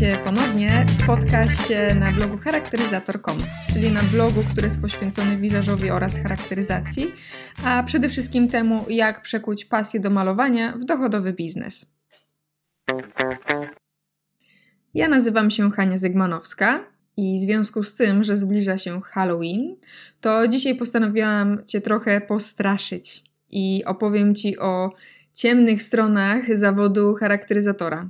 Ponownie w podcaście na blogu charakteryzator.com, czyli na blogu, który jest poświęcony wizażowi oraz charakteryzacji, a przede wszystkim temu, jak przekuć pasję do malowania w dochodowy biznes. Ja nazywam się Hania Zygmanowska i w związku z tym, że zbliża się Halloween, to dzisiaj postanowiłam Cię trochę postraszyć i opowiem Ci o ciemnych stronach zawodu charakteryzatora.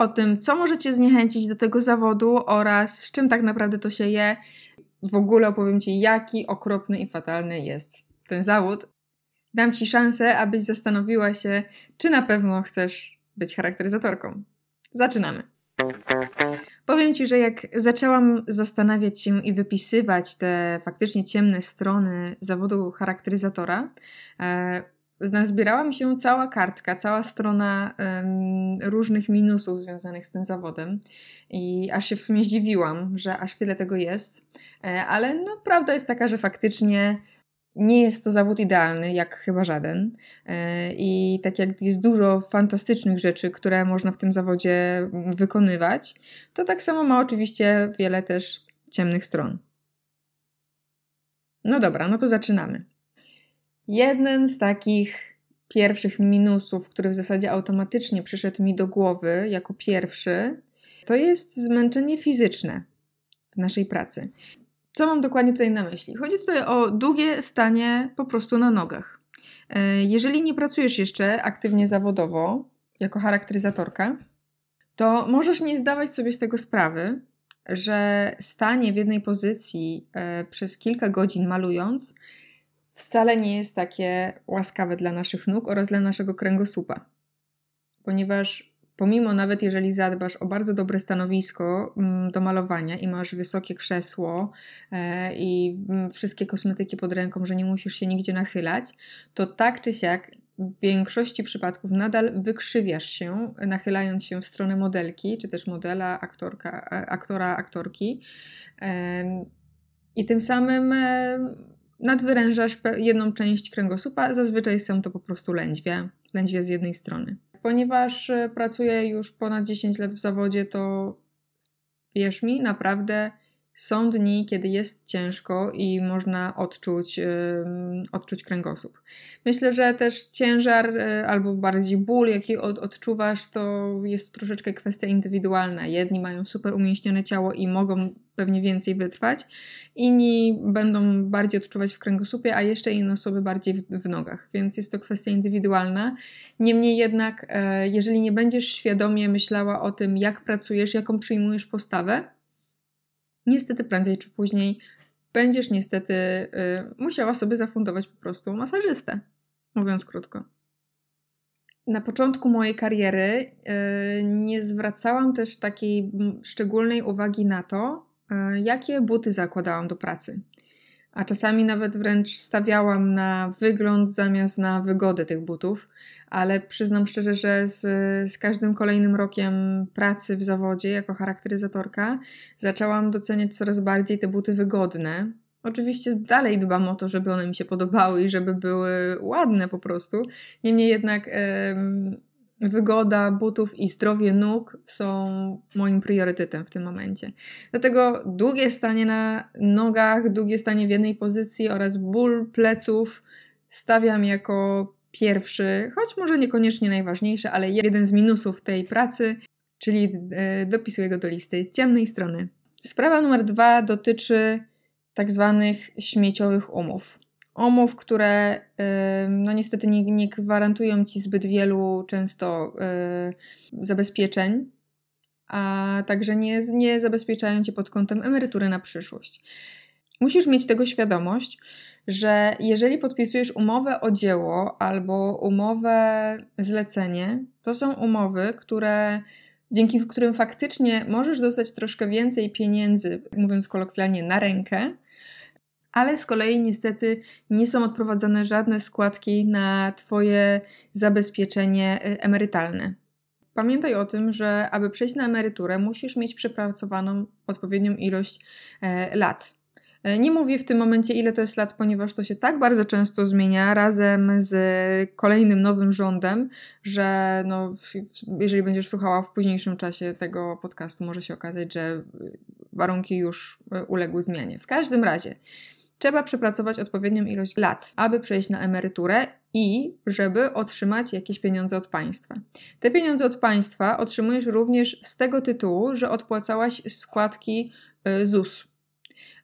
O tym, co możecie zniechęcić do tego zawodu oraz z czym tak naprawdę to się je. W ogóle opowiem Ci, jaki okropny i fatalny jest ten zawód. Dam Ci szansę, abyś zastanowiła się, czy na pewno chcesz być charakteryzatorką. Zaczynamy. Powiem Ci, że jak zaczęłam zastanawiać się i wypisywać te faktycznie ciemne strony zawodu charakteryzatora, e, nazbierała mi się cała kartka, cała strona różnych minusów związanych z tym zawodem i aż się w sumie zdziwiłam, że aż tyle tego jest, e, ale no prawda jest taka, że faktycznie nie jest to zawód idealny, jak chyba żaden. E, I tak jak jest dużo fantastycznych rzeczy, które można w tym zawodzie wykonywać, to tak samo ma oczywiście wiele też ciemnych stron. No dobra, no to zaczynamy. Jeden z takich pierwszych minusów, który w zasadzie automatycznie przyszedł mi do głowy jako pierwszy, to jest zmęczenie fizyczne w naszej pracy. Co mam dokładnie tutaj na myśli? Chodzi tutaj o długie stanie po prostu na nogach. E, jeżeli nie pracujesz jeszcze aktywnie zawodowo, jako charakteryzatorka, to możesz nie zdawać sobie z tego sprawy, że stanie w jednej pozycji e, przez kilka godzin malując wcale nie jest takie łaskawe dla naszych nóg oraz dla naszego kręgosłupa. Ponieważ pomimo nawet jeżeli zadbasz o bardzo dobre stanowisko mm, do malowania i masz wysokie krzesło e, i mm, wszystkie kosmetyki pod ręką, że nie musisz się nigdzie nachylać, to tak czy siak w większości przypadków nadal wykrzywiasz się, nachylając się w stronę modelki, czy też modela, aktorka, e, aktora, aktorki. I tym samym nadwyrężasz jedną część kręgosłupa, zazwyczaj są to po prostu lędźwie, lędźwie z jednej strony. Ponieważ e, pracuję już ponad 10 lat w zawodzie, to wierz mi, naprawdę są dni, kiedy jest ciężko i można odczuć, odczuć kręgosłup. Myślę, że też ciężar yy, albo bardziej ból, jaki od, odczuwasz, to jest troszeczkę kwestia indywidualna. Jedni mają super umieśnione ciało i mogą pewnie więcej wytrwać, inni będą bardziej odczuwać w kręgosłupie, a jeszcze inne osoby bardziej w, w nogach, więc jest to kwestia indywidualna. Niemniej jednak, yy, jeżeli nie będziesz świadomie myślała o tym, jak pracujesz, jaką przyjmujesz postawę, niestety prędzej czy później będziesz niestety y, musiała sobie zafundować po prostu masażystę, mówiąc krótko. Na początku mojej kariery y, nie zwracałam też takiej szczególnej uwagi na to, y, jakie buty zakładałam do pracy a czasami nawet wręcz stawiałam na wygląd zamiast na wygodę tych butów, ale przyznam szczerze, że z, z każdym kolejnym rokiem pracy w zawodzie jako charakteryzatorka zaczęłam doceniać coraz bardziej te buty wygodne. Oczywiście dalej dbam o to, żeby one mi się podobały i żeby były ładne po prostu. Niemniej jednak. Yy, wygoda butów i zdrowie nóg są moim priorytetem w tym momencie. Dlatego długie stanie na nogach, długie stanie w jednej pozycji oraz ból pleców stawiam jako pierwszy, choć może niekoniecznie najważniejszy, ale jeden z minusów tej pracy, czyli e, dopisuję go do listy ciemnej strony. Sprawa numer dwa dotyczy tak zwanych śmieciowych umów umów, które no niestety nie, nie gwarantują ci zbyt wielu często zabezpieczeń, a także nie, nie zabezpieczają cię pod kątem emerytury na przyszłość. Musisz mieć tego świadomość, że jeżeli podpisujesz umowę o dzieło albo umowę zlecenie, to są umowy, które dzięki którym faktycznie możesz dostać troszkę więcej pieniędzy, mówiąc kolokwialnie, na rękę, ale z kolei niestety nie są odprowadzane żadne składki na Twoje zabezpieczenie y, emerytalne. Pamiętaj o tym, że aby przejść na emeryturę, musisz mieć przepracowaną odpowiednią ilość e, lat. E, nie mówię w tym momencie, ile to jest lat, ponieważ to się tak bardzo często zmienia razem z kolejnym nowym rządem, że no, jeżeli będziesz słuchała w późniejszym czasie tego podcastu, może się okazać, że warunki już e, uległy zmianie. W każdym razie. Trzeba przepracować odpowiednią ilość lat, aby przejść na emeryturę i żeby otrzymać jakieś pieniądze od państwa. Te pieniądze od państwa otrzymujesz również z tego tytułu, że odpłacałaś składki y, ZUS.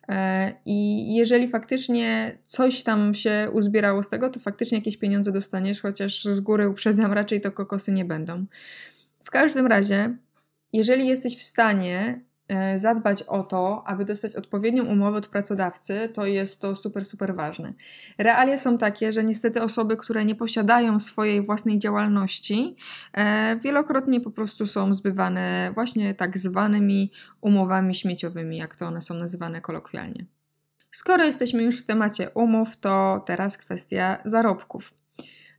E, I jeżeli faktycznie coś tam się uzbierało z tego, to faktycznie jakieś pieniądze dostaniesz, chociaż z góry uprzedzam, raczej to kokosy nie będą. W każdym razie, jeżeli jesteś w stanie zadbać o to, aby dostać odpowiednią umowę od pracodawcy, to jest to super, super ważne. Realia są takie, że niestety osoby, które nie posiadają swojej własnej działalności, e, wielokrotnie po prostu są zbywane właśnie tak zwanymi umowami śmieciowymi, jak to one są nazywane kolokwialnie. Skoro jesteśmy już w temacie umów, to teraz kwestia zarobków.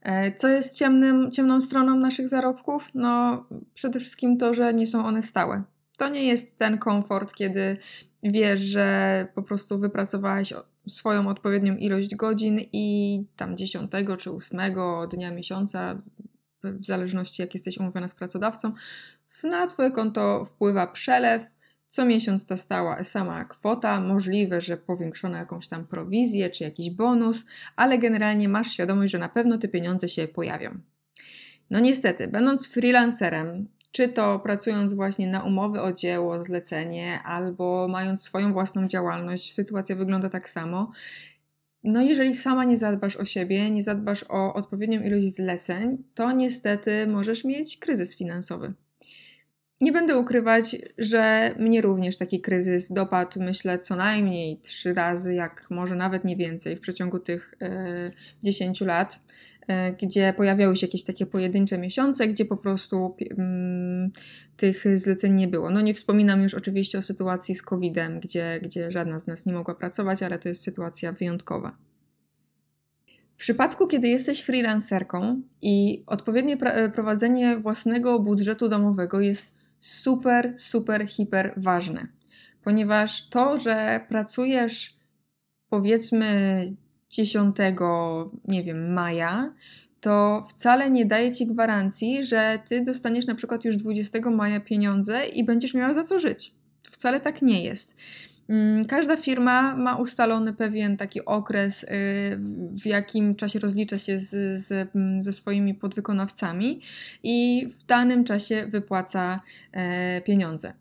E, co jest ciemnym, ciemną stroną naszych zarobków? No, przede wszystkim to, że nie są one stałe. To nie jest ten komfort, kiedy wiesz, że po prostu wypracowałeś swoją odpowiednią ilość godzin i tam 10 czy 8 dnia miesiąca, w zależności jak jesteś umówiona z pracodawcą, na Twoje konto wpływa przelew. Co miesiąc ta stała sama kwota, możliwe, że powiększona jakąś tam prowizję czy jakiś bonus, ale generalnie masz świadomość, że na pewno te pieniądze się pojawią. No niestety, będąc freelancerem, czy to pracując właśnie na umowy o dzieło, zlecenie, albo mając swoją własną działalność, sytuacja wygląda tak samo. No, jeżeli sama nie zadbasz o siebie, nie zadbasz o odpowiednią ilość zleceń, to niestety możesz mieć kryzys finansowy. Nie będę ukrywać, że mnie również taki kryzys dopadł, myślę, co najmniej trzy razy, jak może nawet nie więcej w przeciągu tych e, 10 lat. E, gdzie pojawiały się jakieś takie pojedyncze miesiące, gdzie po prostu mm, tych zleceń nie było. No nie wspominam już oczywiście o sytuacji z COVID-em, gdzie, gdzie żadna z nas nie mogła pracować, ale to jest sytuacja wyjątkowa. W przypadku, kiedy jesteś freelancerką i odpowiednie e, prowadzenie własnego budżetu domowego jest super, super, hiper ważne, ponieważ to, że pracujesz powiedzmy 10, nie wiem, maja, to wcale nie daje ci gwarancji, że ty dostaniesz na przykład już 20 maja pieniądze i będziesz miała za co żyć. Wcale tak nie jest. Mm, każda firma ma ustalony pewien taki okres, y, w jakim czasie rozlicza się z, z, mm, ze swoimi podwykonawcami i w danym czasie wypłaca e, pieniądze.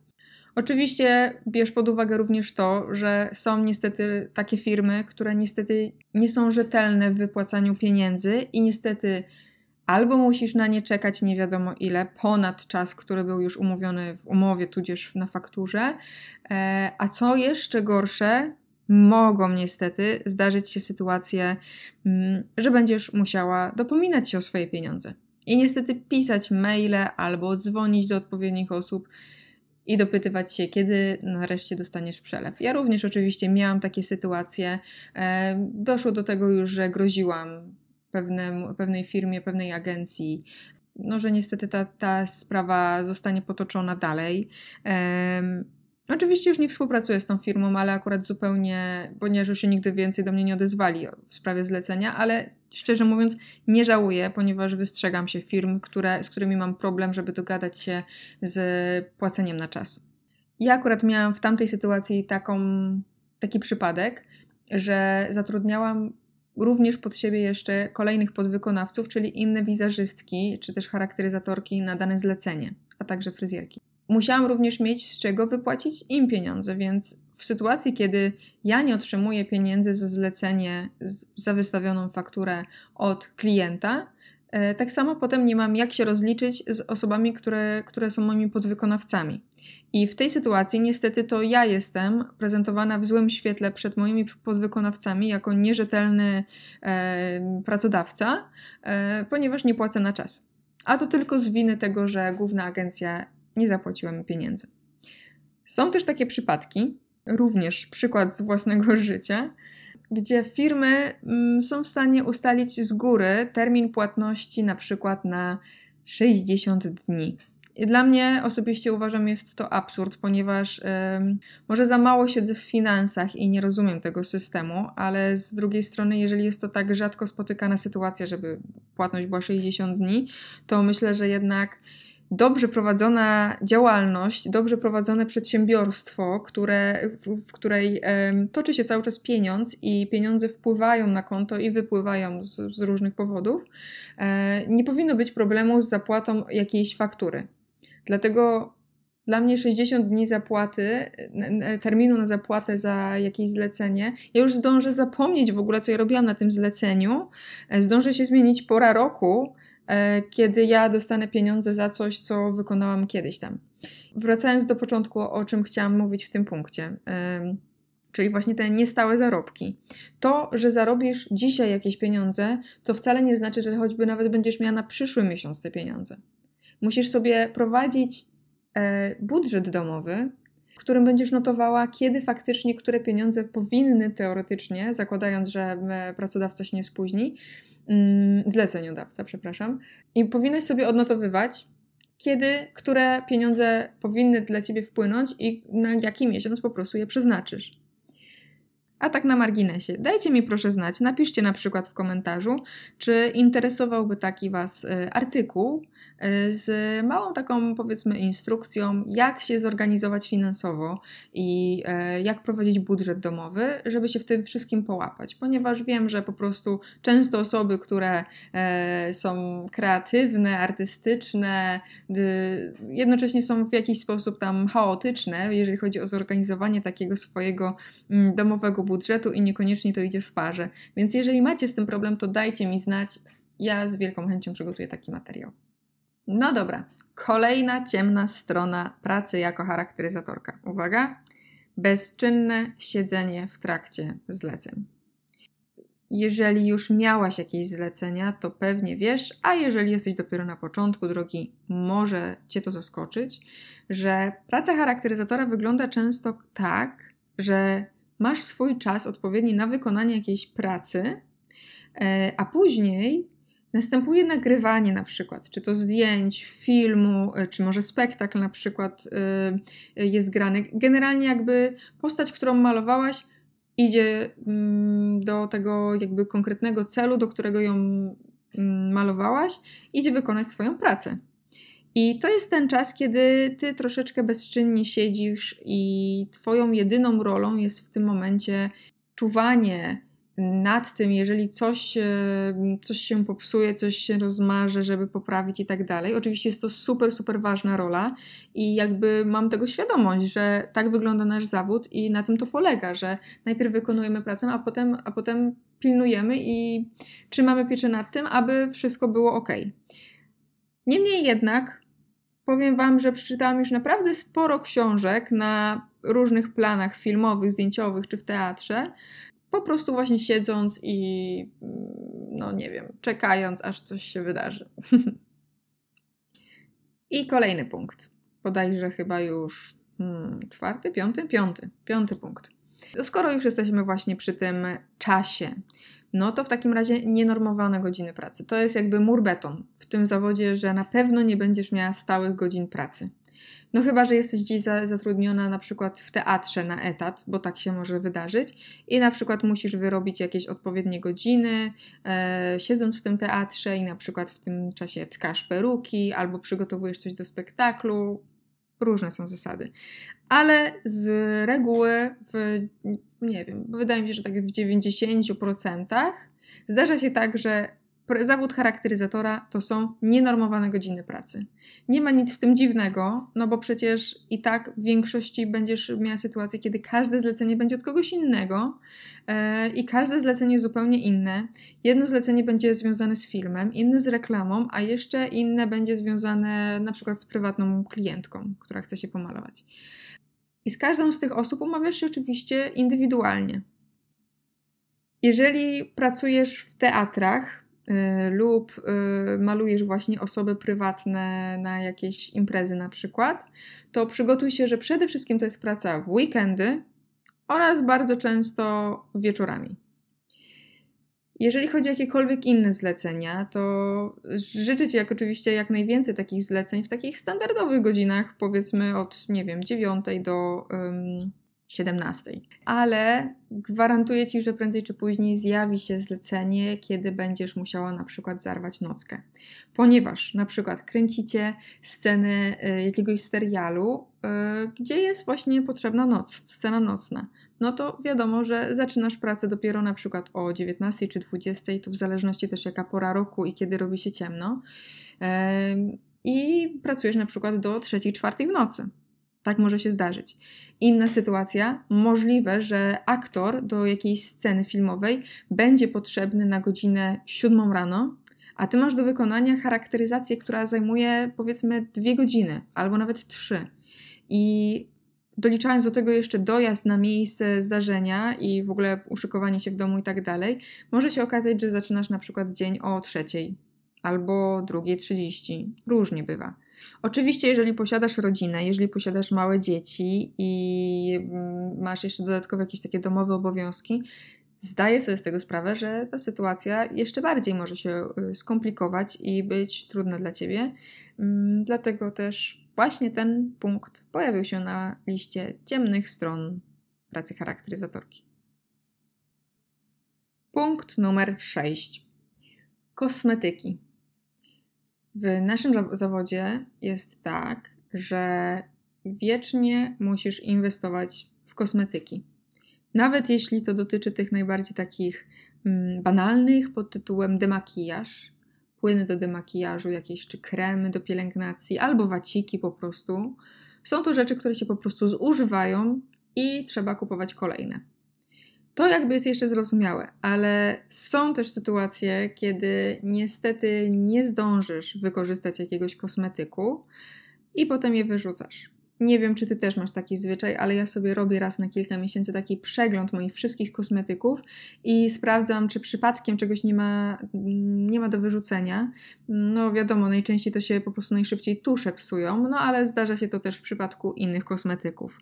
Oczywiście bierz pod uwagę również to, że są niestety takie firmy, które niestety nie są rzetelne w wypłacaniu pieniędzy i niestety albo musisz na nie czekać nie wiadomo ile, ponad czas, który był już umówiony w umowie, tudzież na fakturze, e, a co jeszcze gorsze, mogą niestety zdarzyć się sytuacje, mm, że będziesz musiała dopominać się o swoje pieniądze. I niestety pisać maile albo dzwonić do odpowiednich osób, i dopytywać się, kiedy nareszcie dostaniesz przelew. Ja również oczywiście miałam takie sytuacje. E, doszło do tego już, że groziłam pewnym, pewnej firmie, pewnej agencji, no, że niestety ta, ta sprawa zostanie potoczona dalej. Oczywiście już nie współpracuję z tą firmą, ale akurat zupełnie, ponieważ już się nigdy więcej do mnie nie odezwali w sprawie zlecenia, ale szczerze mówiąc nie żałuję, ponieważ wystrzegam się firm, które, z którymi mam problem, żeby dogadać się z płaceniem na czas. Ja akurat miałam w tamtej sytuacji taką, taki przypadek, że zatrudniałam również pod siebie jeszcze kolejnych podwykonawców, czyli inne wizerzystki czy też charakteryzatorki na dane zlecenie, a także fryzjerki musiałam również mieć z czego wypłacić im pieniądze, więc w sytuacji, kiedy ja nie otrzymuję pieniędzy za zlecenie, za wystawioną fakturę od klienta, e, tak samo potem nie mam jak się rozliczyć z osobami, które, które są moimi podwykonawcami. I w tej sytuacji niestety to ja jestem prezentowana w złym świetle przed moimi podwykonawcami jako nierzetelny e, pracodawca, e, ponieważ nie płacę na czas. A to tylko z winy tego, że główna agencja nie zapłaciła mi pieniędzy. Są też takie przypadki, również przykład z własnego życia, gdzie firmy mm, są w stanie ustalić z góry termin płatności na przykład na 60 dni. Dla mnie osobiście uważam, jest to absurd, ponieważ może za mało siedzę w finansach i nie rozumiem tego systemu, ale z drugiej strony, jeżeli jest to tak rzadko spotykana sytuacja, żeby płatność była 60 dni, to myślę, że jednak dobrze prowadzona działalność, dobrze prowadzone przedsiębiorstwo, które, w, w której e, toczy się cały czas pieniądz i pieniądze wpływają na konto i wypływają z, z różnych powodów, e, nie powinno być problemu z zapłatą jakiejś faktury. Dlatego dla mnie 60 dni zapłaty, terminu na zapłatę za jakieś zlecenie, ja już zdążę zapomnieć w ogóle, co ja robiłam na tym zleceniu, e, zdążę się zmienić pora roku, kiedy ja dostanę pieniądze za coś, co wykonałam kiedyś tam. Wracając do początku, o czym chciałam mówić w tym punkcie, czyli właśnie te niestałe zarobki. To, że zarobisz dzisiaj jakieś pieniądze, to wcale nie znaczy, że choćby nawet będziesz miała na przyszły miesiąc te pieniądze. Musisz sobie prowadzić e, budżet domowy, w którym będziesz notowała, kiedy faktycznie które pieniądze powinny teoretycznie, zakładając, że e, pracodawca się nie spóźni, mm, zleceniodawca, przepraszam, i powinnaś sobie odnotowywać, kiedy które pieniądze powinny dla ciebie wpłynąć i na jaki miesiąc po prostu je przeznaczysz. A tak na marginesie, dajcie mi proszę znać, napiszcie na przykład w komentarzu, czy interesowałby taki Was y, artykuł z małą taką powiedzmy instrukcją, jak się zorganizować finansowo i y, jak prowadzić budżet domowy, żeby się w tym wszystkim połapać, ponieważ wiem, że po prostu często osoby, które są kreatywne, artystyczne, jednocześnie są w jakiś sposób tam chaotyczne, jeżeli chodzi o zorganizowanie takiego swojego mm, domowego budżetu i niekoniecznie to idzie w parze. Więc jeżeli macie z tym problem, to dajcie mi znać. Ja z wielką chęcią przygotuję taki materiał. No dobra, kolejna ciemna strona pracy jako charakteryzatorka. Uwaga, bezczynne siedzenie w trakcie zleceń. Jeżeli już miałaś jakieś zlecenia, to pewnie wiesz, a jeżeli jesteś dopiero na początku drogi, może cię to zaskoczyć, że praca charakteryzatora wygląda często tak, że masz swój czas odpowiedni na wykonanie jakiejś pracy, e, a później następuje nagrywanie na przykład, czy to zdjęć, filmu, e, czy może spektakl na przykład e, jest grany. Generalnie jakby postać, którą malowałaś, idzie mm, do tego jakby konkretnego celu, do którego ją mm, malowałaś, idzie wykonać swoją pracę. I to jest ten czas, kiedy ty troszeczkę bezczynnie siedzisz i twoją jedyną rolą jest w tym momencie czuwanie nad tym, jeżeli coś, coś się popsuje, coś się rozmarze, żeby poprawić i tak dalej. Oczywiście jest to super, super ważna rola i jakby mam tego świadomość, że tak wygląda nasz zawód i na tym to polega, że najpierw wykonujemy pracę, a potem, a potem pilnujemy i trzymamy pieczę nad tym, aby wszystko było ok. Niemniej jednak powiem Wam, że przeczytałam już naprawdę sporo książek na różnych planach filmowych, zdjęciowych czy w teatrze. Po prostu właśnie siedząc i, mm, no nie wiem, czekając, aż coś się wydarzy. I kolejny punkt. Bodajże chyba już hmm, czwarty, piąty, piąty, piąty punkt. Skoro już jesteśmy właśnie przy tym czasie, no to w takim razie nienormowane godziny pracy. To jest jakby mur beton w tym zawodzie, że na pewno nie będziesz miała stałych godzin pracy. No chyba, że jesteś gdzieś zatrudniona na przykład w teatrze na etat, bo tak się może wydarzyć i na przykład musisz wyrobić jakieś odpowiednie godziny, e, siedząc w tym teatrze i na przykład w tym czasie tkasz peruki albo przygotowujesz coś do spektaklu. Różne są zasady. Ale z reguły w nie wiem, wydaje mi się, że tak w 90% zdarza się tak, że zawód charakteryzatora to są nienormowane godziny pracy. Nie ma nic w tym dziwnego, no bo przecież i tak w większości będziesz miała sytuację, kiedy każde zlecenie będzie od kogoś innego yy, i każde zlecenie zupełnie inne. Jedno zlecenie będzie związane z filmem, inne z reklamą, a jeszcze inne będzie związane na przykład z prywatną klientką, która chce się pomalować. I z każdą z tych osób umawiasz się oczywiście indywidualnie. Jeżeli pracujesz w teatrach lub yy, malujesz właśnie osoby prywatne na jakieś imprezy na przykład, to przygotuj się, że przede wszystkim to jest praca w weekendy oraz bardzo często wieczorami. Jeżeli chodzi o jakiekolwiek inne zlecenia, to życzę Ci jak oczywiście jak najwięcej takich zleceń w takich standardowych godzinach, powiedzmy od, nie wiem, 9 do um, 17. Ale gwarantuję Ci, że prędzej czy później zjawi się zlecenie, kiedy będziesz musiała na przykład zarwać nockę. Ponieważ na przykład kręcicie scenę y, jakiegoś serialu, y, gdzie jest właśnie potrzebna noc, scena nocna. No to wiadomo, że zaczynasz pracę dopiero na przykład o 19 czy 20, to w zależności też jaka pora roku i kiedy robi się ciemno. I pracujesz na przykład do 3-4 w nocy. Tak może się zdarzyć. Inna sytuacja, możliwe, że aktor do jakiejś sceny filmowej będzie potrzebny na godzinę 7 rano, a ty masz do wykonania charakteryzację, która zajmuje powiedzmy dwie godziny albo nawet trzy. I doliczając do tego jeszcze dojazd na miejsce zdarzenia i w ogóle uszykowanie się w domu i tak dalej, może się okazać, że zaczynasz na przykład dzień o trzeciej albo drugiej trzydzieści. Różnie bywa. Oczywiście, jeżeli posiadasz rodzinę, jeżeli posiadasz małe dzieci i mm, masz jeszcze dodatkowo jakieś takie domowe obowiązki, zdaję sobie z tego sprawę, że ta sytuacja jeszcze bardziej może się y, skomplikować i być trudna dla ciebie. Mm, dlatego też właśnie ten punkt pojawił się na liście ciemnych stron pracy charakteryzatorki. Punkt numer 6. Kosmetyki. W naszym zawodzie jest tak, że wiecznie musisz inwestować w kosmetyki. Nawet jeśli to dotyczy tych najbardziej takich mm, banalnych pod tytułem demakijaż, płyny do demakijażu, jakieś czy kremy do pielęgnacji, albo waciki po prostu. Są to rzeczy, które się po prostu zużywają i trzeba kupować kolejne. To jakby jest jeszcze zrozumiałe, ale są też sytuacje, kiedy niestety nie zdążysz wykorzystać jakiegoś kosmetyku i potem je wyrzucasz. Nie wiem, czy ty też masz taki zwyczaj, ale ja sobie robię raz na kilka miesięcy taki przegląd moich wszystkich kosmetyków i sprawdzam, czy przypadkiem czegoś nie ma, nie ma do wyrzucenia. No wiadomo, najczęściej to się po prostu najszybciej tusze psują, no ale zdarza się to też w przypadku innych kosmetyków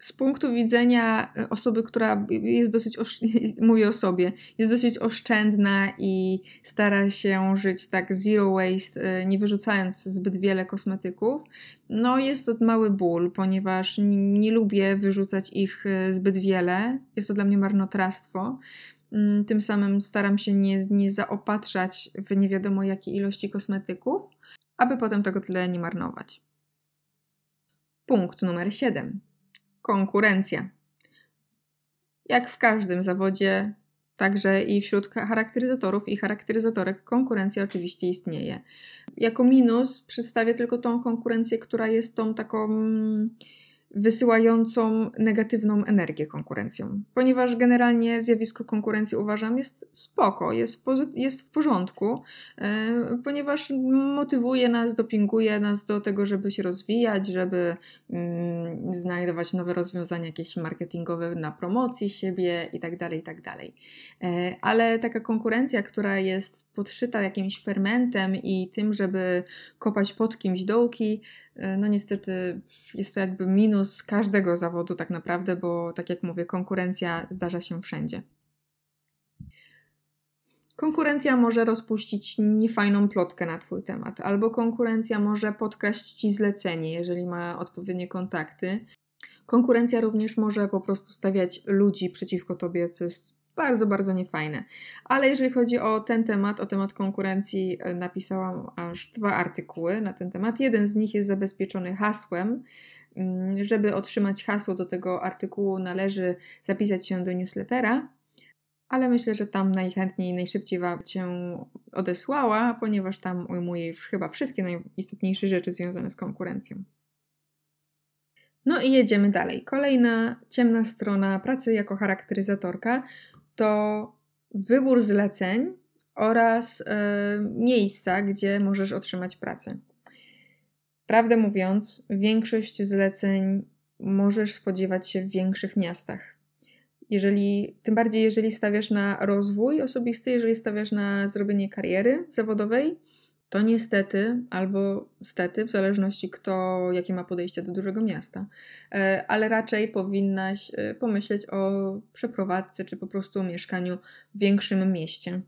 z punktu widzenia e, osoby, która jest dosyć, mówię o sobie, jest dosyć oszczędna i stara się żyć tak zero waste, e, nie wyrzucając zbyt wiele kosmetyków, no jest to mały ból, ponieważ nie, lubię wyrzucać ich e, zbyt wiele. Jest to dla mnie marnotrawstwo. Mm, tym samym staram się nie, nie zaopatrzać w nie wiadomo jakie ilości kosmetyków, aby potem tego tyle nie marnować. Punkt numer 7 konkurencja. Jak w każdym zawodzie, także i wśród charakteryzatorów i charakteryzatorek konkurencja oczywiście istnieje. Jako minus przedstawię tylko tą konkurencję, która jest tą taką mm, wysyłającą negatywną energię konkurencją. Ponieważ generalnie zjawisko konkurencji uważam jest spoko, jest jest w porządku, yy, ponieważ motywuje nas, dopinguje nas do tego, żeby się rozwijać, żeby yy, znajdować nowe rozwiązania jakieś marketingowe na promocji siebie itd., itd. Yy, ale taka konkurencja, która jest podszyta jakimś fermentem i tym, żeby kopać pod kimś dołki, no niestety jest to jakby minus każdego zawodu tak naprawdę, bo tak jak mówię, konkurencja zdarza się wszędzie. Konkurencja może rozpuścić niefajną plotkę na Twój temat, albo konkurencja może podkraść Ci zlecenie, jeżeli ma odpowiednie kontakty. Konkurencja również może po prostu stawiać ludzi przeciwko Tobie, co jest bardzo, bardzo niefajne. Ale jeżeli chodzi o ten temat, o temat konkurencji, e, napisałam aż dwa artykuły na ten temat. Jeden z nich jest zabezpieczony hasłem. Mm, żeby otrzymać hasło do tego artykułu, należy zapisać się do newslettera, ale myślę, że tam najchętniej najszybciej Cię odesłała, ponieważ tam ujmuję już chyba wszystkie najistotniejsze rzeczy związane z konkurencją. No i jedziemy dalej. Kolejna ciemna strona pracy jako charakteryzatorka to wybór zleceń oraz y, miejsca, gdzie możesz otrzymać pracę. Prawdę mówiąc, większość zleceń możesz spodziewać się w większych miastach. Jeżeli, tym bardziej jeżeli stawiasz na rozwój osobisty, jeżeli stawiasz na zrobienie kariery zawodowej, to niestety, albo stety, w zależności kto, jakie ma podejście do dużego miasta, e, ale raczej powinnaś e, pomyśleć o przeprowadzce czy po prostu mieszkaniu w większym mieście.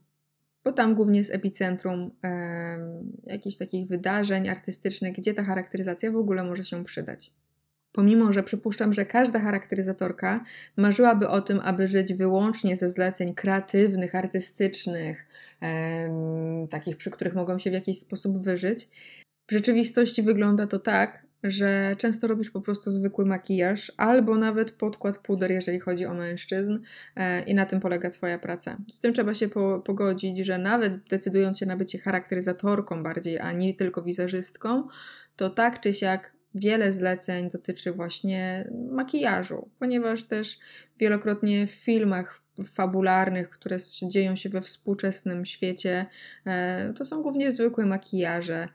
Bo tam głównie jest epicentrum e, jakichś takich wydarzeń artystycznych, gdzie ta charakteryzacja w ogóle może się przydać. Pomimo, że przypuszczam, że każda charakteryzatorka marzyłaby o tym, aby żyć wyłącznie ze zleceń kreatywnych, artystycznych, em, takich, przy których mogą się w jakiś sposób wyżyć, w rzeczywistości wygląda to tak, że często robisz po prostu zwykły makijaż albo nawet podkład puder, jeżeli chodzi o mężczyzn, e, i na tym polega Twoja praca. Z tym trzeba się po, pogodzić, że nawet decydując się na bycie charakteryzatorką bardziej, a nie tylko wizerzystką, to tak czy siak wiele zleceń dotyczy właśnie makijażu, ponieważ też wielokrotnie w filmach fabularnych, które dzieją się we współczesnym świecie, e, to są głównie zwykłe makijaże.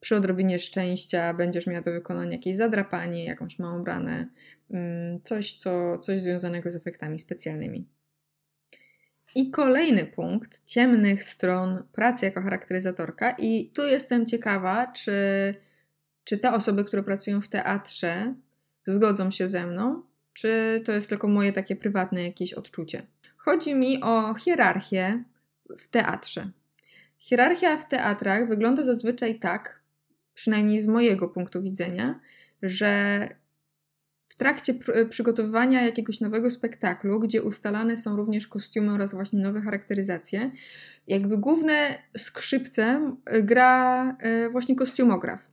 Przy odrobinie szczęścia będziesz miała do wykonania jakieś zadrapanie, jakąś małą branę, mm, coś, co, coś związanego z efektami specjalnymi. I kolejny punkt ciemnych stron pracy jako charakteryzatorka, i tu jestem ciekawa, czy czy te osoby, które pracują w teatrze, zgodzą się ze mną, czy to jest tylko moje takie prywatne jakieś odczucie. Chodzi mi o hierarchię w teatrze. Hierarchia w teatrach wygląda zazwyczaj tak, przynajmniej z mojego punktu widzenia, że w trakcie pr przygotowywania jakiegoś nowego spektaklu, gdzie ustalane są również kostiumy oraz właśnie nowe charakteryzacje, jakby główne skrzypce gra e, właśnie kostiumograf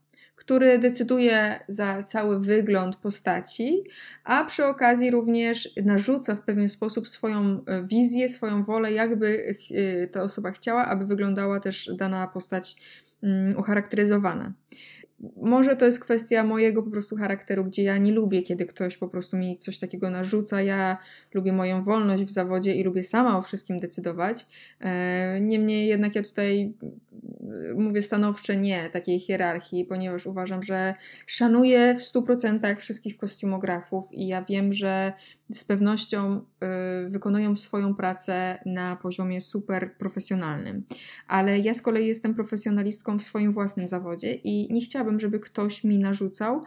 który decyduje za cały wygląd postaci, a przy okazji również narzuca w pewien sposób swoją e, wizję, swoją wolę, jakby e, ta osoba chciała, aby wyglądała też dana postać mm, ucharakteryzowana. Może to jest kwestia mojego po prostu charakteru, gdzie ja nie lubię, kiedy ktoś po prostu mi coś takiego narzuca. Ja lubię moją wolność w zawodzie i lubię sama o wszystkim decydować. E, niemniej jednak ja tutaj mówię stanowcze nie takiej hierarchii, ponieważ uważam, że szanuję w 100% wszystkich kostiumografów i ja wiem, że z pewnością y, wykonują swoją pracę na poziomie super profesjonalnym. Ale ja z kolei jestem profesjonalistką w swoim własnym zawodzie i nie chciałabym, żeby ktoś mi narzucał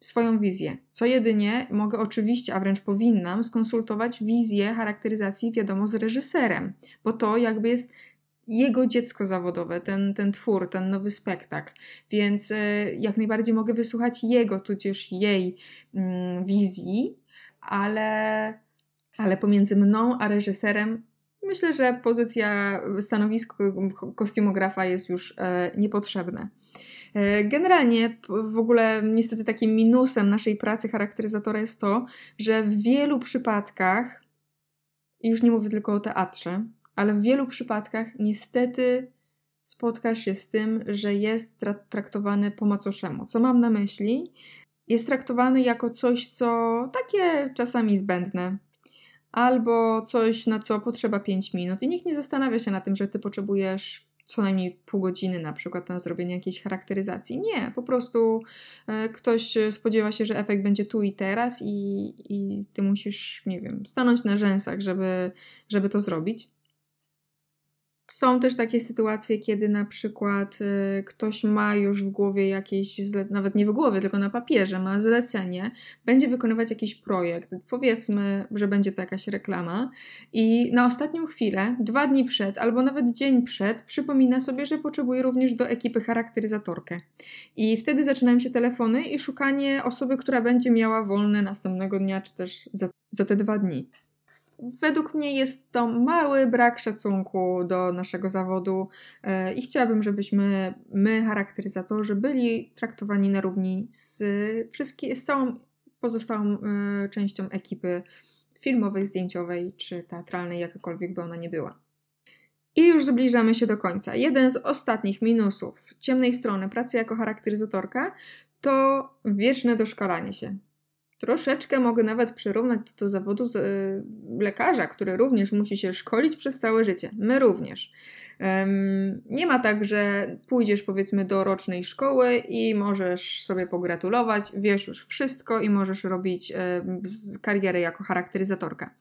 swoją wizję. Co jedynie mogę oczywiście, a wręcz powinnam, skonsultować wizję charakteryzacji, wiadomo, z reżyserem, bo to jakby jest jego dziecko zawodowe, ten, ten twór, ten nowy spektakl. Więc e, jak najbardziej mogę wysłuchać jego, tudzież jej mm, wizji, ale, ale pomiędzy mną a reżyserem myślę, że pozycja, stanowisko kostiumografa jest już e, niepotrzebne. Generalnie w ogóle niestety takim minusem naszej pracy charakteryzatora jest to, że w wielu przypadkach, już nie mówię tylko o teatrze, ale w wielu przypadkach niestety spotkasz się z tym, że jest tra traktowany po macoszemu. Co mam na myśli? Jest traktowany jako coś, co takie czasami zbędne, albo coś, na co potrzeba 5 minut. I nikt nie zastanawia się na tym, że ty potrzebujesz co najmniej pół godziny na przykład na zrobienie jakiejś charakteryzacji. Nie, po prostu e, ktoś spodziewa się, że efekt będzie tu i teraz i, i ty musisz, nie wiem, stanąć na rzęsach, żeby, żeby to zrobić. Są też takie sytuacje, kiedy na przykład y, ktoś ma już w głowie jakieś, nawet nie w głowie, tylko na papierze, ma zlecenie, będzie wykonywać jakiś projekt. Powiedzmy, że będzie to jakaś reklama, i na ostatnią chwilę, dwa dni przed, albo nawet dzień przed, przypomina sobie, że potrzebuje również do ekipy charakteryzatorkę. I wtedy zaczynają się telefony i szukanie osoby, która będzie miała wolne następnego dnia, czy też za, za te dwa dni. Według mnie jest to mały brak szacunku do naszego zawodu e, i chciałabym, żebyśmy my, charakteryzatorzy, byli traktowani na równi z, wszystkie, z całą pozostałą e, częścią ekipy filmowej, zdjęciowej czy teatralnej, jakakolwiek by ona nie była. I już zbliżamy się do końca. Jeden z ostatnich minusów ciemnej strony pracy jako charakteryzatorka to wieczne doszkalanie się. Troszeczkę mogę nawet przyrównać to do zawodu z, y, lekarza, który również musi się szkolić przez całe życie. My również. Um, nie ma tak, że pójdziesz powiedzmy do rocznej szkoły i możesz sobie pogratulować, wiesz już wszystko i możesz robić karierę jako charakteryzatorka.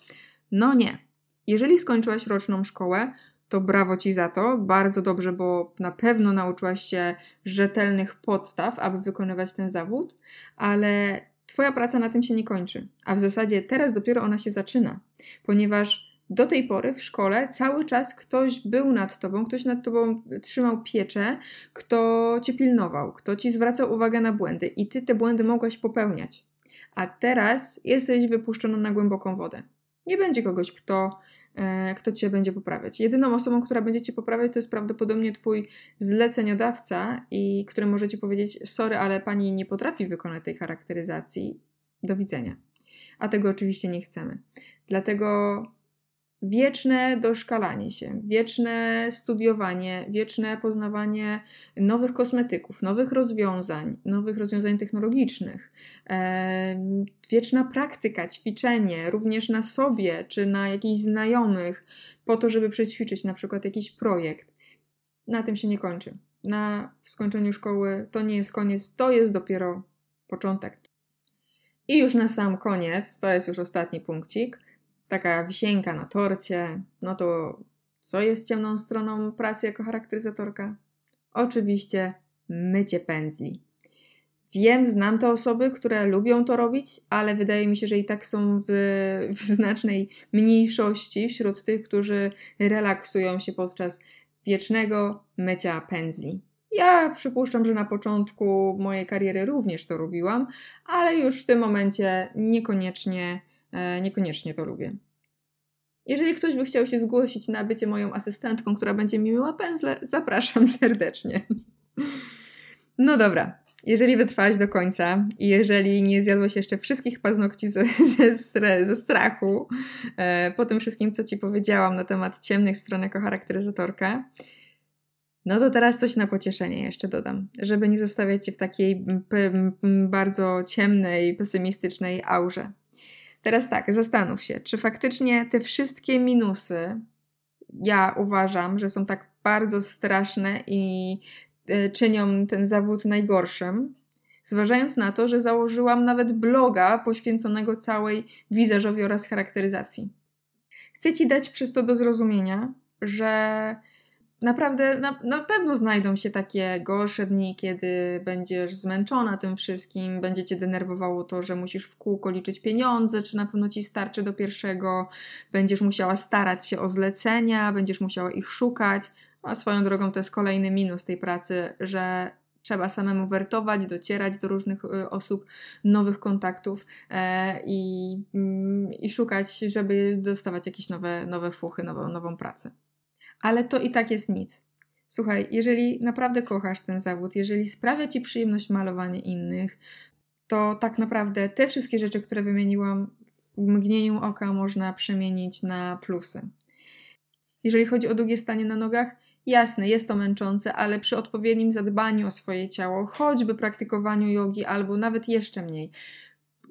No nie. Jeżeli skończyłaś roczną szkołę, to brawo ci za to. Bardzo dobrze, bo na pewno nauczyłaś się rzetelnych podstaw, aby wykonywać ten zawód, ale Twoja praca na tym się nie kończy, a w zasadzie teraz dopiero ona się zaczyna, ponieważ do tej pory w szkole cały czas ktoś był nad tobą, ktoś nad tobą trzymał pieczę, kto cię pilnował, kto ci zwracał uwagę na błędy i ty te błędy mogłaś popełniać. A teraz jesteś wypuszczona na głęboką wodę. Nie będzie kogoś, kto, kto cię będzie poprawiać. Jedyną osobą, która będzie cię poprawiać, to jest prawdopodobnie twój zleceniodawca, i który może ci powiedzieć: Sorry, ale pani nie potrafi wykonać tej charakteryzacji. Do widzenia. A tego oczywiście nie chcemy. Dlatego wieczne doszkalanie się, wieczne studiowanie, wieczne poznawanie nowych kosmetyków, nowych rozwiązań, nowych rozwiązań technologicznych, e, wieczna praktyka, ćwiczenie również na sobie czy na jakichś znajomych, po to, żeby przećwiczyć na przykład jakiś projekt. Na tym się nie kończy. Na skończeniu szkoły to nie jest koniec, to jest dopiero początek. I już na sam koniec, to jest już ostatni punkcik taka wisienka na torcie, no to co jest ciemną stroną pracy jako charakteryzatorka? Oczywiście mycie pędzli. Wiem, znam te osoby, które lubią to robić, ale wydaje mi się, że i tak są w, w znacznej mniejszości wśród tych, którzy relaksują się podczas wiecznego mycia pędzli. Ja przypuszczam, że na początku mojej kariery również to robiłam, ale już w tym momencie niekoniecznie niekoniecznie to lubię. Jeżeli ktoś by chciał się zgłosić na bycie moją asystentką, która będzie mi myła pędzle, zapraszam serdecznie. No dobra, jeżeli wytrwałaś do końca i jeżeli nie zjadłaś jeszcze wszystkich paznokci ze, ze, ze strachu e, po tym wszystkim, co Ci powiedziałam na temat ciemnych stron jako charakteryzatorka, no to teraz coś na pocieszenie jeszcze dodam, żeby nie zostawiać Cię w takiej bardzo ciemnej, pesymistycznej aurze. Teraz tak, zastanów się, czy faktycznie te wszystkie minusy, ja uważam, że są tak bardzo straszne i y, czynią ten zawód najgorszym, zważając na to, że założyłam nawet bloga poświęconego całej wizażowi oraz charakteryzacji. Chcę Ci dać przez to do zrozumienia, że naprawdę na, na pewno znajdą się takie gorsze dni, kiedy będziesz zmęczona tym wszystkim, będzie cię denerwowało to, że musisz w kółko liczyć pieniądze, czy na pewno ci starczy do pierwszego, będziesz musiała starać się o zlecenia, będziesz musiała ich szukać. A swoją drogą to jest kolejny minus tej pracy, że trzeba samemu wertować, docierać do różnych y, osób, nowych kontaktów e, i, mm, i szukać, żeby dostawać jakieś nowe, nowe fuchy, nową, nową pracę ale to i tak jest nic. Słuchaj, jeżeli naprawdę kochasz ten zawód, jeżeli sprawia ci przyjemność malowanie innych, to tak naprawdę te wszystkie rzeczy, które wymieniłam, w mgnieniu oka można przemienić na plusy. Jeżeli chodzi o długie stanie na nogach, jasne, jest to męczące, ale przy odpowiednim zadbaniu o swoje ciało, choćby praktykowaniu jogi albo nawet jeszcze mniej,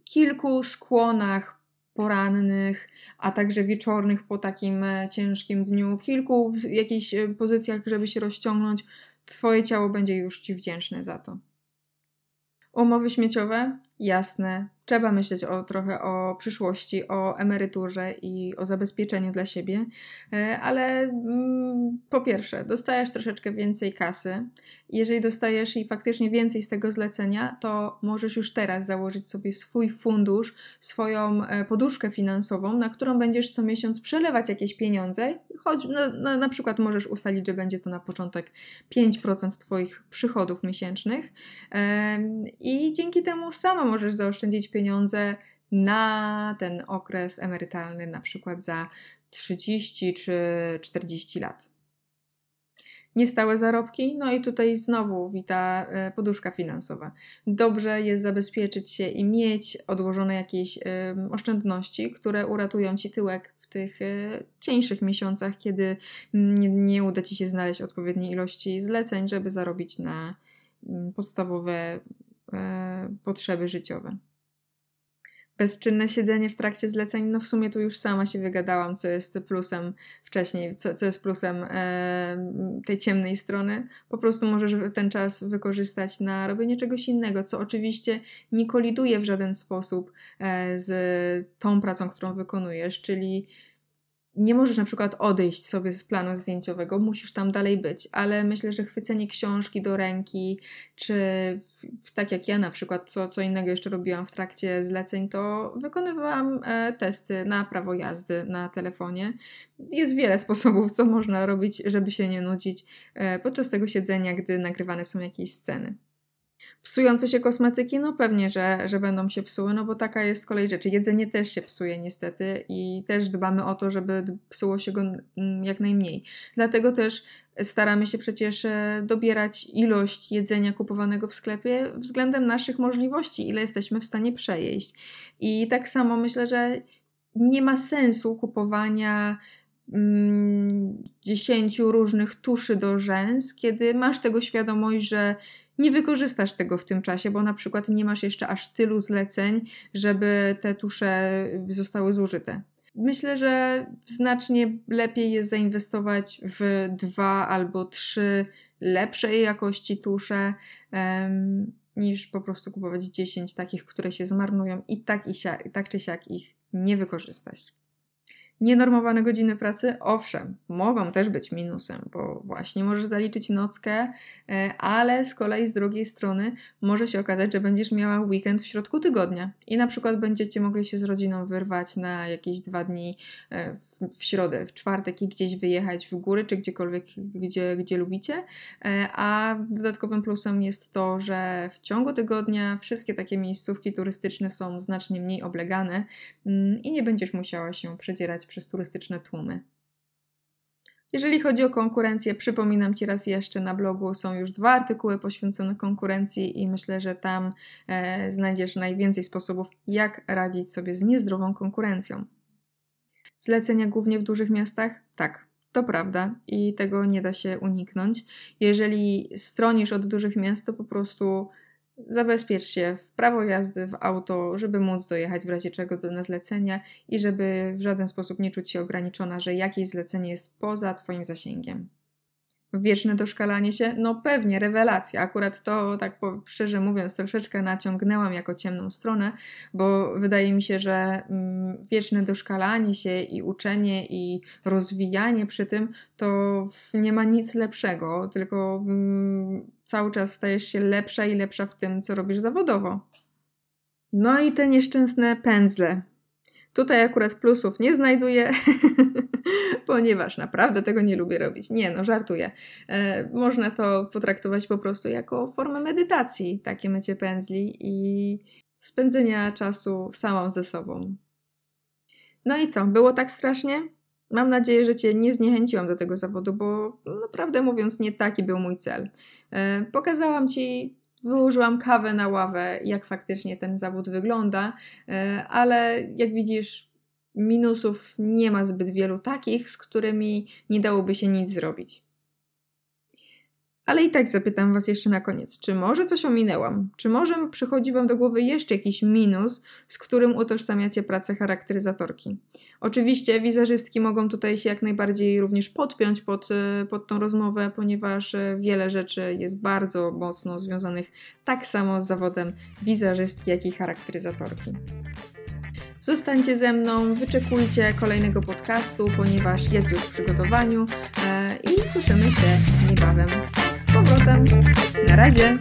kilku skłonach, porannych, a także wieczornych po takim e, ciężkim dniu, kilku jakichś e, pozycjach, żeby się rozciągnąć, Twoje ciało będzie już Ci wdzięczne za to. Umowy śmieciowe? Jasne. Trzeba myśleć o, trochę o przyszłości, o emeryturze i o zabezpieczeniu dla siebie, e, ale mm, po pierwsze, dostajesz troszeczkę więcej kasy. Jeżeli dostajesz i faktycznie więcej z tego zlecenia, to możesz już teraz założyć sobie swój fundusz, swoją e, poduszkę finansową, na którą będziesz co miesiąc przelewać jakieś pieniądze. Choć na, na, na przykład możesz ustalić, że będzie to na początek 5% Twoich przychodów miesięcznych i dzięki temu sama możesz zaoszczędzić pieniądze na ten okres emerytalny, na przykład za 30 czy 40 lat. Niestałe zarobki, no i tutaj znowu wita e, poduszka finansowa. Dobrze jest zabezpieczyć się i mieć odłożone jakieś oszczędności, które uratują ci tyłek w tych e, cieńszych miesiącach, kiedy nie, nie uda ci się znaleźć odpowiedniej ilości zleceń, żeby zarobić na podstawowe e, potrzeby życiowe bezczynne siedzenie w trakcie zleceń, no w sumie tu już sama się wygadałam, co jest plusem wcześniej, co, co jest plusem e, tej ciemnej strony. Po prostu możesz ten czas wykorzystać na robienie czegoś innego, co oczywiście nie koliduje w żaden sposób e, z tą pracą, którą wykonujesz, czyli nie możesz na przykład odejść sobie z planu zdjęciowego, musisz tam dalej być, ale myślę, że chwycenie książki do ręki, czy tak jak ja na przykład, co, co innego jeszcze robiłam w trakcie zleceń, to wykonywałam e, testy na prawo jazdy na telefonie. Jest wiele sposobów, co można robić, żeby się nie nudzić e, podczas tego siedzenia, gdy nagrywane są jakieś sceny. Psujące się kosmetyki? No pewnie, że, że będą się psuły, no bo taka jest kolej rzeczy. Jedzenie też się psuje niestety i też dbamy o to, żeby psuło się go jak najmniej. Dlatego też staramy się przecież e, dobierać ilość jedzenia kupowanego w sklepie względem naszych możliwości, ile jesteśmy w stanie przejeść. I tak samo myślę, że nie ma sensu kupowania dziesięciu różnych tuszy do rzęs, kiedy masz tego świadomość, że nie wykorzystasz tego w tym czasie, bo na przykład nie masz jeszcze aż tylu zleceń, żeby te tusze zostały zużyte. Myślę, że znacznie lepiej jest zainwestować w dwa albo trzy lepszej jakości tusze, um, niż po prostu kupować 10 takich, które się zmarnują i tak, i, siak, i tak czy siak ich nie wykorzystać. Nienormowane godziny pracy, owszem, mogą też być minusem, bo właśnie możesz zaliczyć nockę, e, ale z kolei z drugiej strony może się okazać, że będziesz miała weekend w środku tygodnia i na przykład będziecie mogli się z rodziną wyrwać na jakieś dwa dni e, w, środę, w czwartek i gdzieś wyjechać w góry, czy gdziekolwiek, gdzie, gdzie lubicie. E, a dodatkowym plusem jest to, że w ciągu tygodnia wszystkie takie miejscówki turystyczne są znacznie mniej oblegane mm, i nie będziesz musiała się przedzierać przez turystyczne tłumy. Jeżeli chodzi o konkurencję, przypominam Ci raz jeszcze, na blogu są już dwa artykuły poświęcone konkurencji i myślę, że tam e, znajdziesz najwięcej sposobów, jak radzić sobie z niezdrową konkurencją. Zlecenia głównie w dużych miastach? Tak, to prawda i tego nie da się uniknąć. Jeżeli stronisz od dużych miast, to po prostu Zabezpiecz się w prawo jazdy, w auto, żeby móc dojechać w razie czego do na zlecenia i żeby w żaden sposób nie czuć się ograniczona, że jakieś zlecenie jest poza Twoim zasięgiem. Wieczne doszkalanie się? No pewnie, rewelacja. Akurat to, tak szczerze mówiąc, troszeczkę naciągnęłam jako ciemną stronę, bo wydaje mi się, że mm, wieczne doszkalanie się i uczenie i rozwijanie przy tym to nie ma nic lepszego, tylko mm, cały czas stajesz się lepsza i lepsza w tym, co robisz zawodowo. No i te nieszczęsne pędzle. Tutaj akurat plusów nie znajduję, ponieważ naprawdę tego nie lubię robić. Nie, no żartuję. E, można to potraktować po prostu jako formę medytacji, takie mycie pędzli i spędzenia czasu samą ze sobą. No i co, było tak strasznie? Mam nadzieję, że Cię nie zniechęciłam do tego zawodu, bo naprawdę mówiąc, nie taki był mój cel. E, pokazałam Ci wyłożyłam kawę na ławę, jak faktycznie ten zawód wygląda, e, ale jak widzisz, minusów nie ma zbyt wielu takich, z którymi nie dałoby się nic zrobić. Ale i tak zapytam Was jeszcze na koniec, czy może coś ominęłam? Czy może przychodzi Wam do głowy jeszcze jakiś minus, z którym utożsamiacie pracę charakteryzatorki? Oczywiście wizerzystki mogą tutaj się jak najbardziej również podpiąć pod, e, pod tą rozmowę, ponieważ e, wiele rzeczy jest bardzo mocno związanych tak samo z zawodem wizerzystki, jak i charakteryzatorki. Zostańcie ze mną, wyczekujcie kolejnego podcastu, ponieważ jest już w przygotowaniu e, i słyszymy się niebawem z powrotem. Na razie!